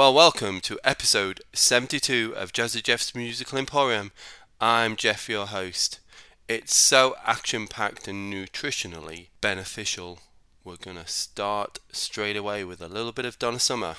Well, welcome to episode 72 of Jazzy Jeff's Musical Emporium. I'm Jeff, your host. It's so action packed and nutritionally beneficial. We're gonna start straight away with a little bit of Donna Summer.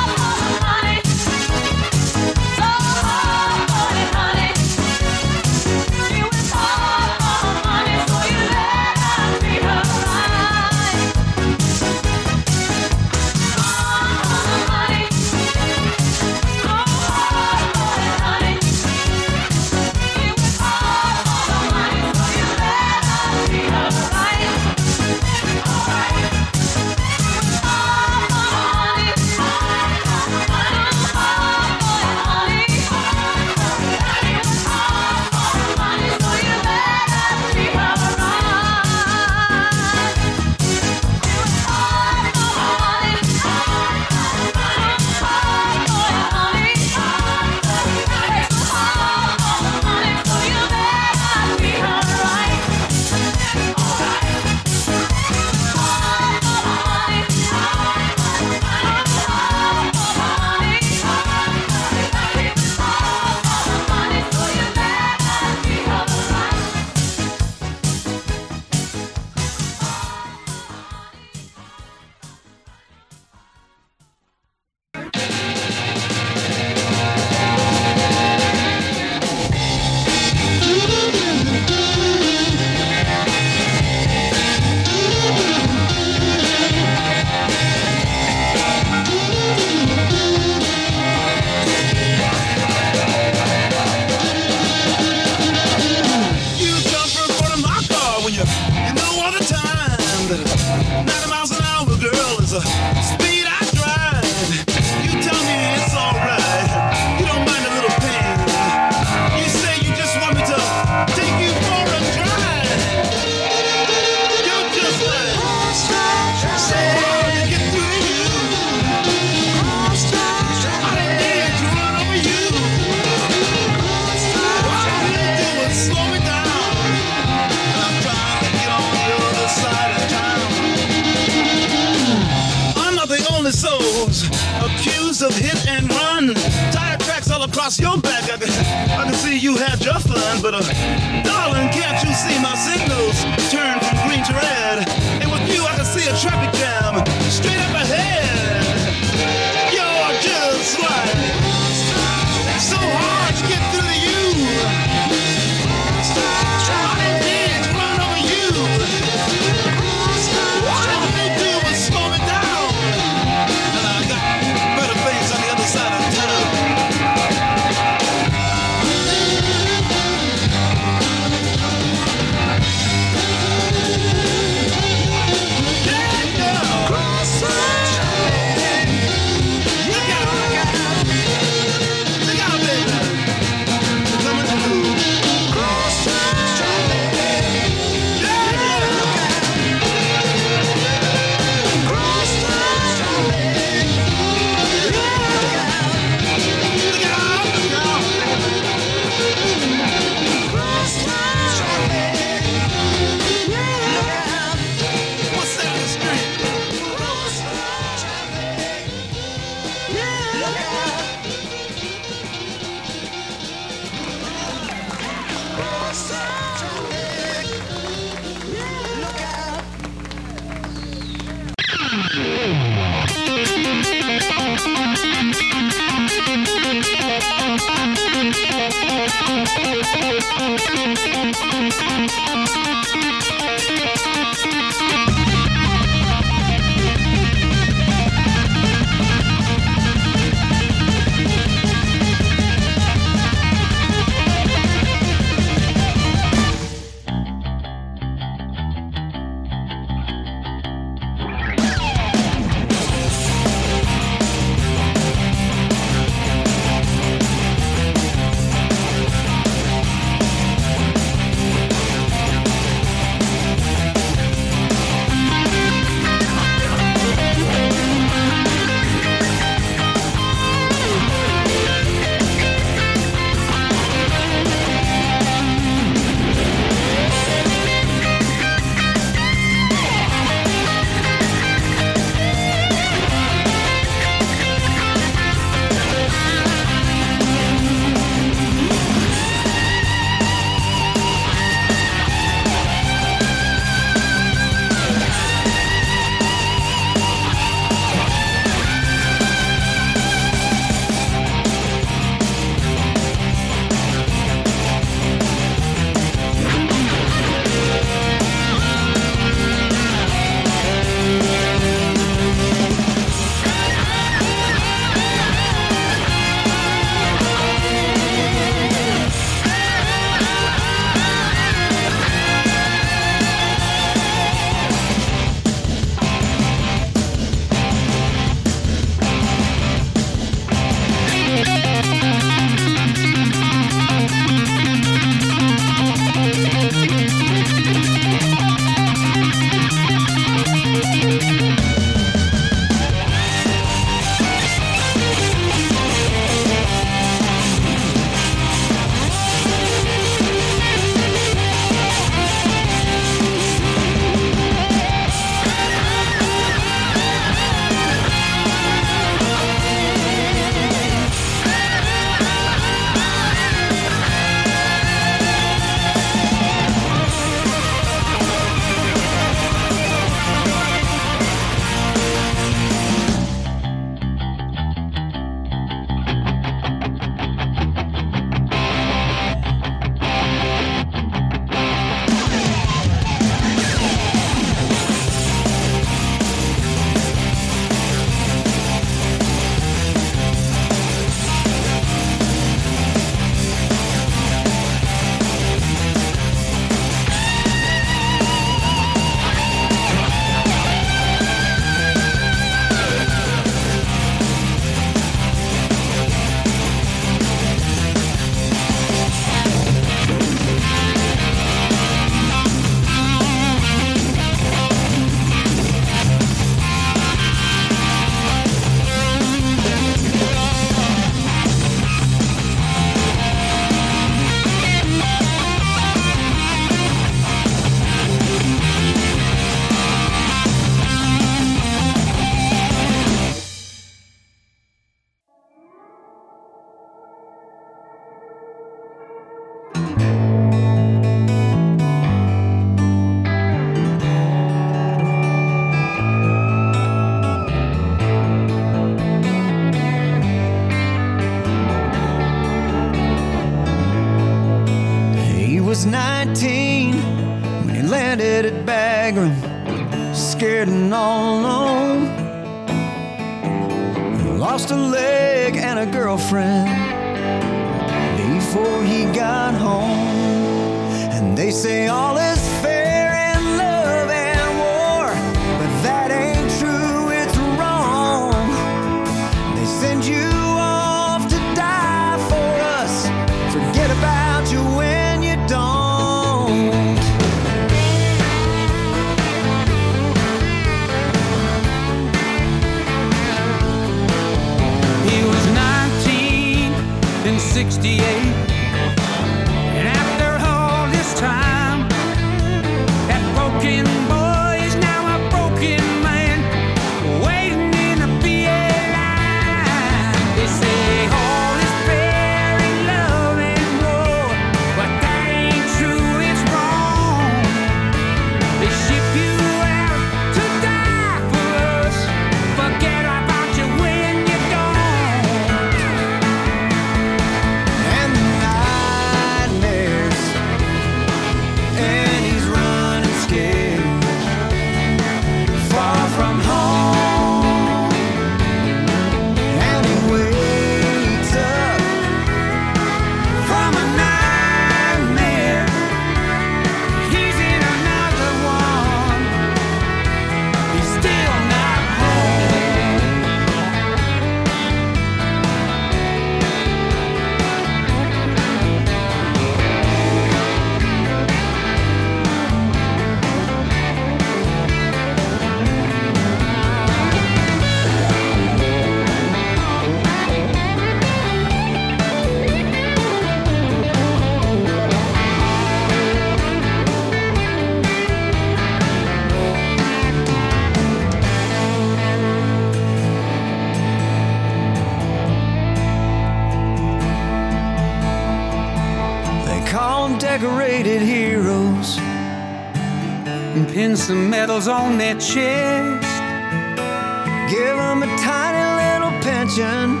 religion.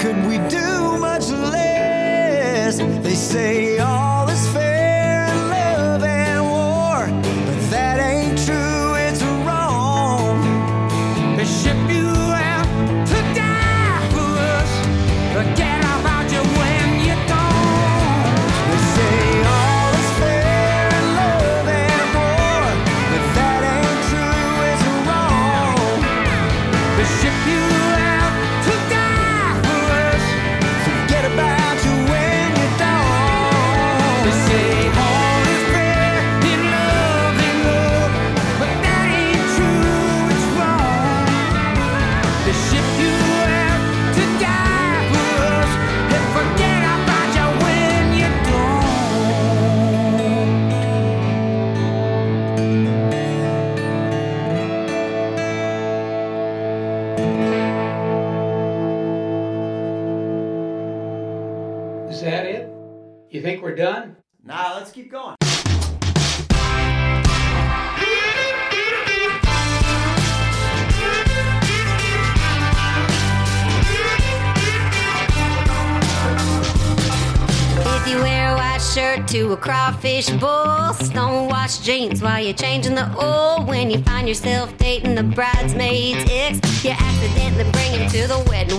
Could we do much less? They say all. Oh, you think we're done? to a crawfish bowl. Stonewashed jeans while you're changing the oil. When you find yourself dating the bridesmaid's ex, you accidentally bring him to the wedding.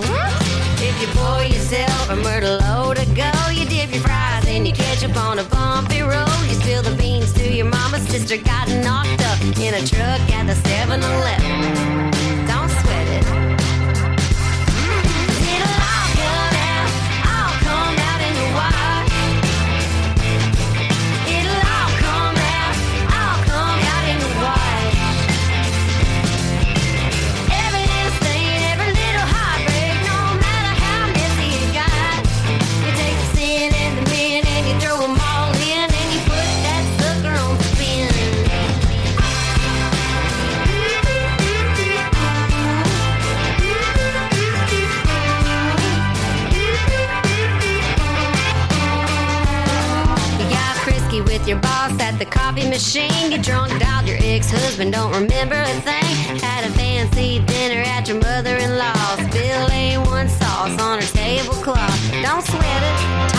If you pour yourself a Merlot to go, you dip your fries and you catch up on a bumpy road. You spill the beans to your mama's sister, got knocked up in a truck at the 7 Eleven. with your boss at the coffee machine. Get drunk out, your ex husband don't remember a thing. Had a fancy dinner at your mother in law's. Bill A1 sauce on her tablecloth. Don't sweat it.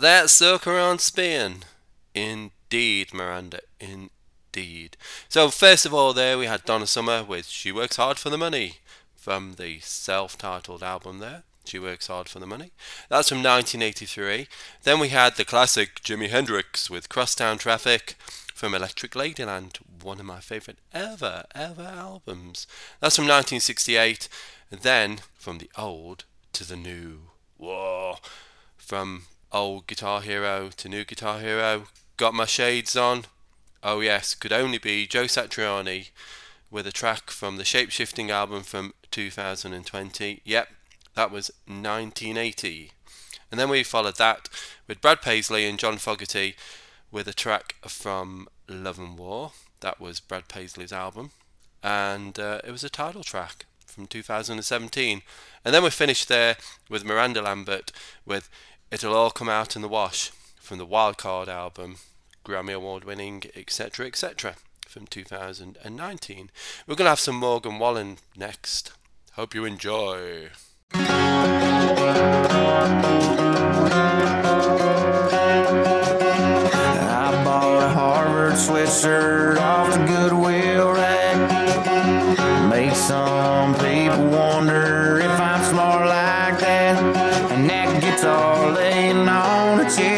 That sucker on spin. Indeed, Miranda, indeed. So, first of all, there we had Donna Summer with She Works Hard for the Money from the self titled album there. She Works Hard for the Money. That's from 1983. Then we had the classic Jimi Hendrix with Crosstown Traffic from Electric Ladyland, one of my favourite ever, ever albums. That's from 1968. Then, from the old to the new. Whoa! From old Guitar Hero to new Guitar Hero. Got my shades on. Oh yes, could only be Joe Satriani with a track from the Shapeshifting album from 2020. Yep, that was 1980. And then we followed that with Brad Paisley and John Fogerty with a track from Love and War. That was Brad Paisley's album. And uh, it was a title track from 2017. And then we finished there with Miranda Lambert with It'll All Come Out in the Wash from the Wildcard album, Grammy Award winning, etc., etc., from 2019. We're going to have some Morgan Wallen next. Hope you enjoy. I bought a Harvard sweatshirt off the Goodwill rack. Make some people wonder That guitar laying on the chair's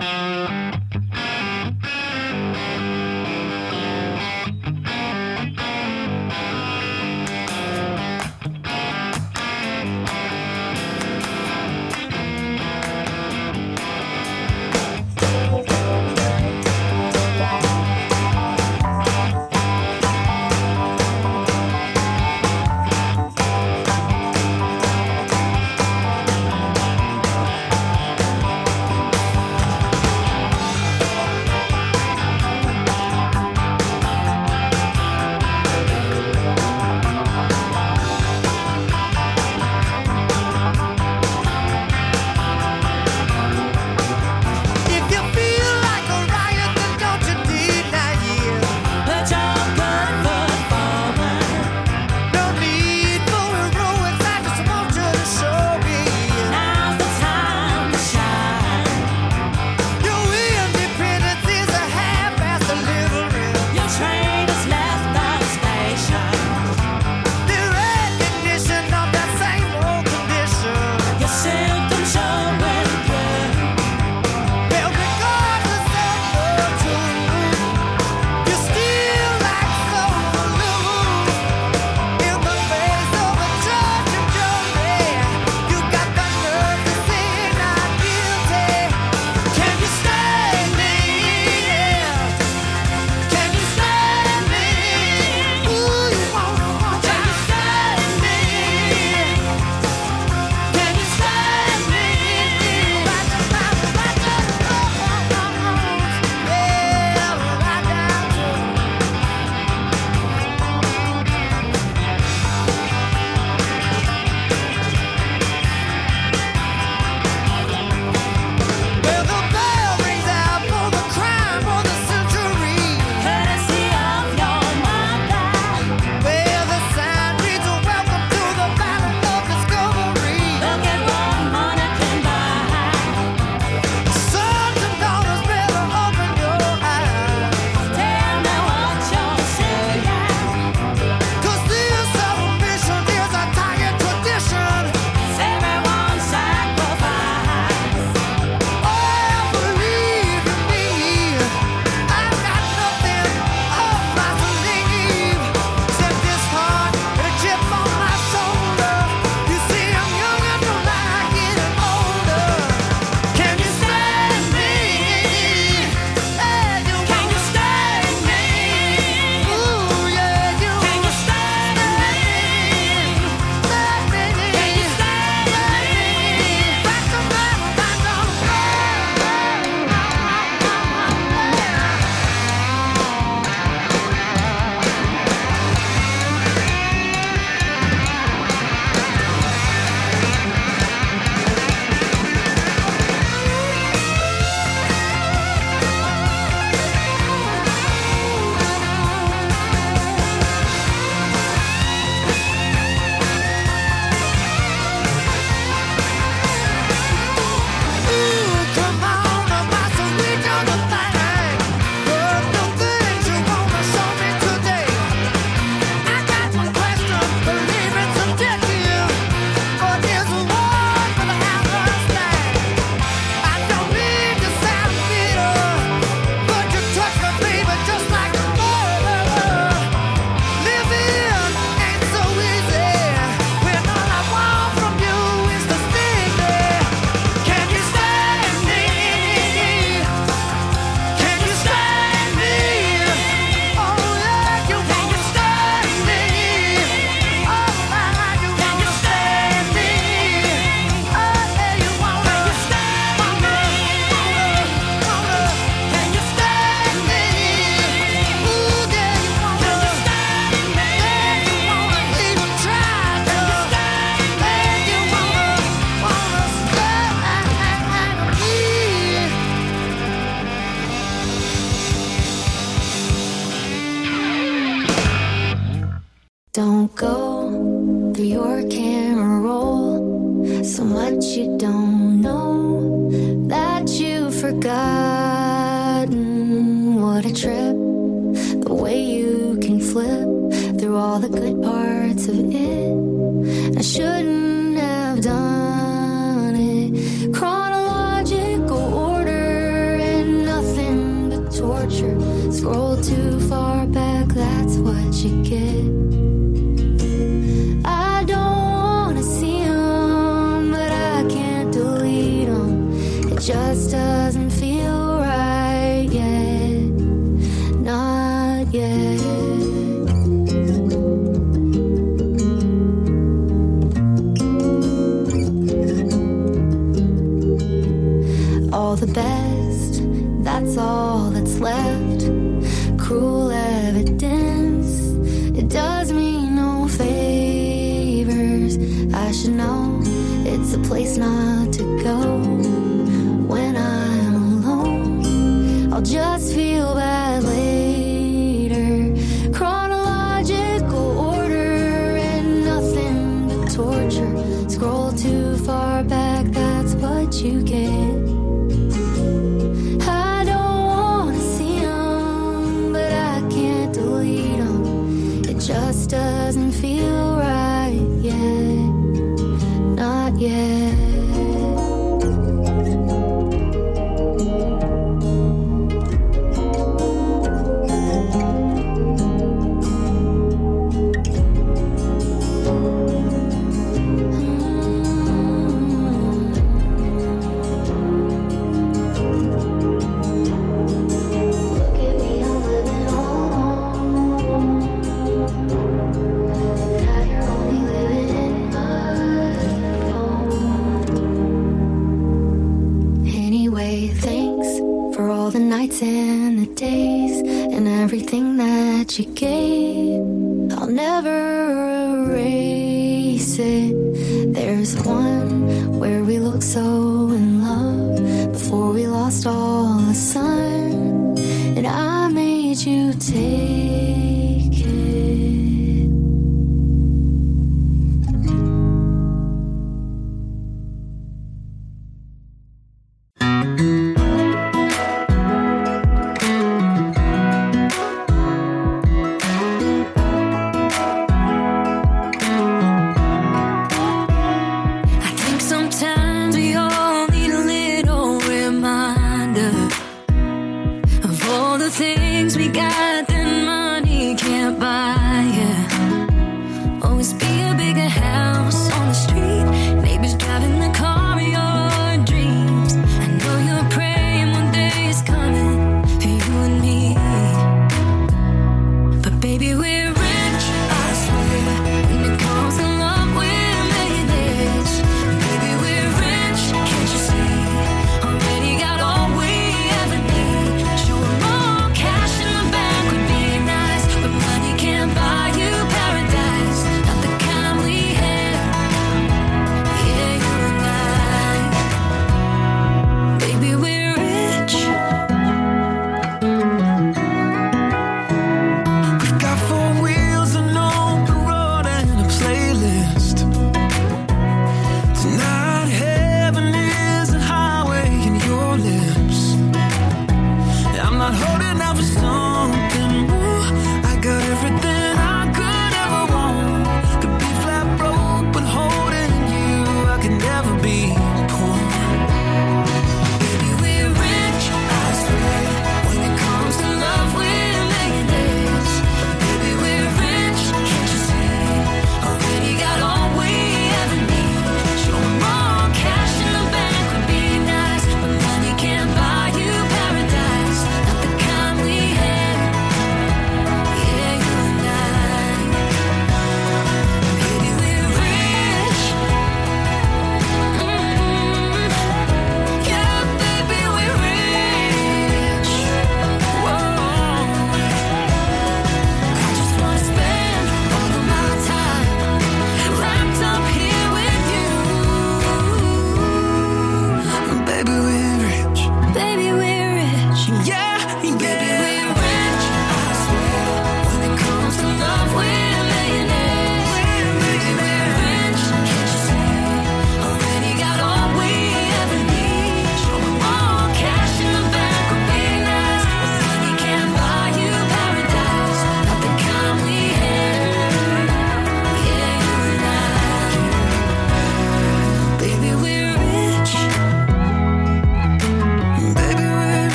Música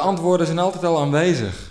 De antwoorden zijn altijd al aanwezig.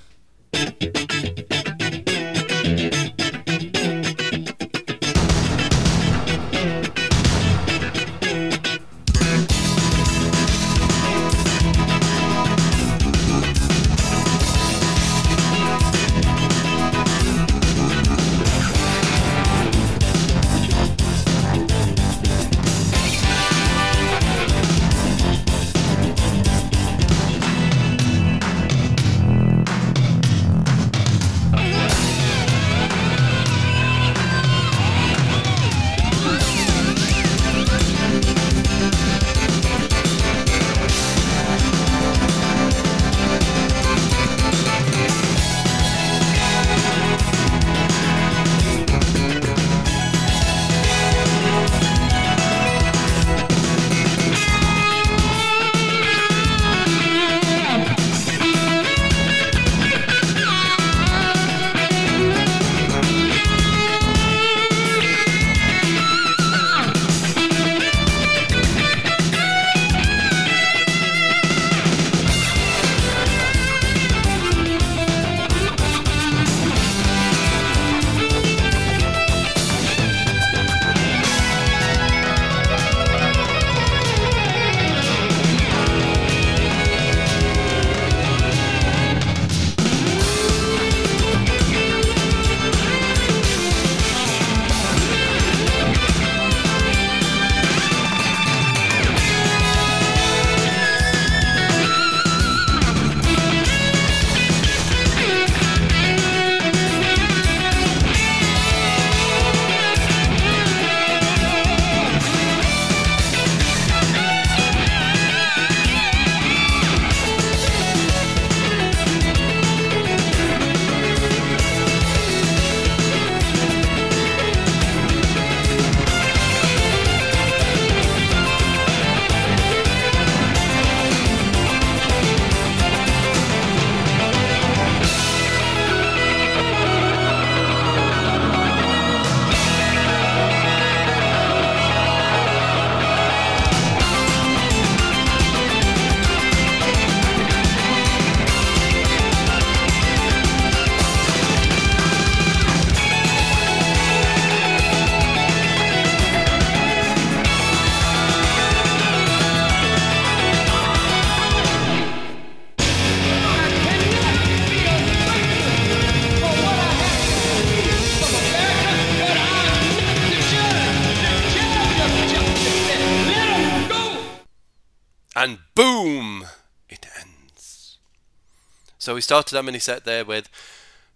So we started that mini set there with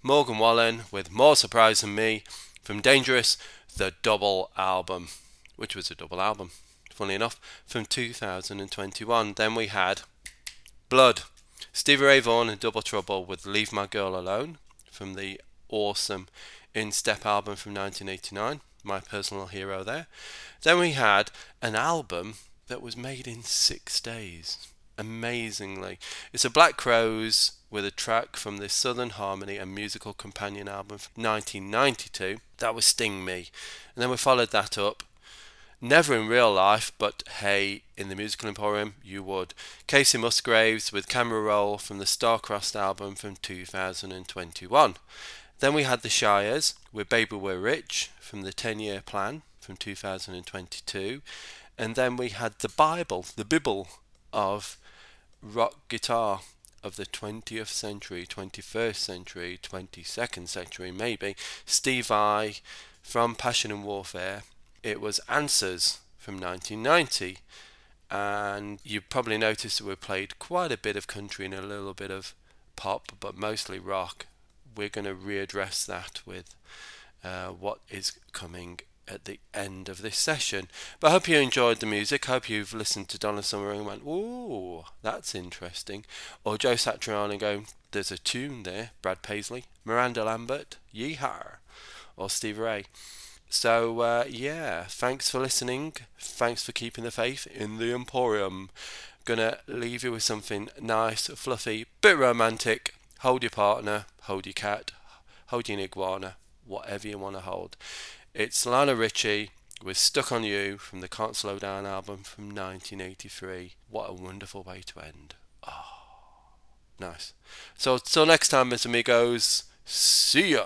Morgan Wallen with More Surprise Than Me from Dangerous, the double album, which was a double album, funnily enough, from 2021. Then we had Blood, Stevie Ray Vaughan and Double Trouble with Leave My Girl Alone from the awesome In Step album from 1989, my personal hero there. Then we had an album that was made in six days. Amazingly. It's a Black Crowes with a track from the Southern Harmony and Musical Companion album from 1992. That was Sting Me. And then we followed that up. Never in real life, but hey, in the Musical Emporium, you would. Kacey Musgraves with Camera Roll from the Starcrossed album from 2021. Then we had the Shires with Baby We're Rich from the 10 year plan from 2022. And then we had the Bible, the Bible of rock guitar of the 20th century, 21st century, 22nd century, maybe. Steve Vai from Passion and Warfare. It was Answers from 1990. And you probably noticed that we played quite a bit of country and a little bit of pop, but mostly rock. We're going to readdress that with uh, what is coming at the end of this session. But I hope you enjoyed the music. I hope you've listened to Donna Summer and went, "Ooh, that's interesting." Or Joe Satriani going, "There's a tune there." Brad Paisley, Miranda Lambert, Yeehaw, or Steve Ray. So uh, yeah, thanks for listening. Thanks for keeping the faith in the Emporium. Gonna leave you with something nice, fluffy, bit romantic. Hold your partner, hold your cat, hold your iguana, whatever you want to hold. It's Lionel Richie with Stuck on You from the Can't Slow Down album from 1983. What a wonderful way to end. Oh. Nice. So, till next time, Miss Amigos. See ya.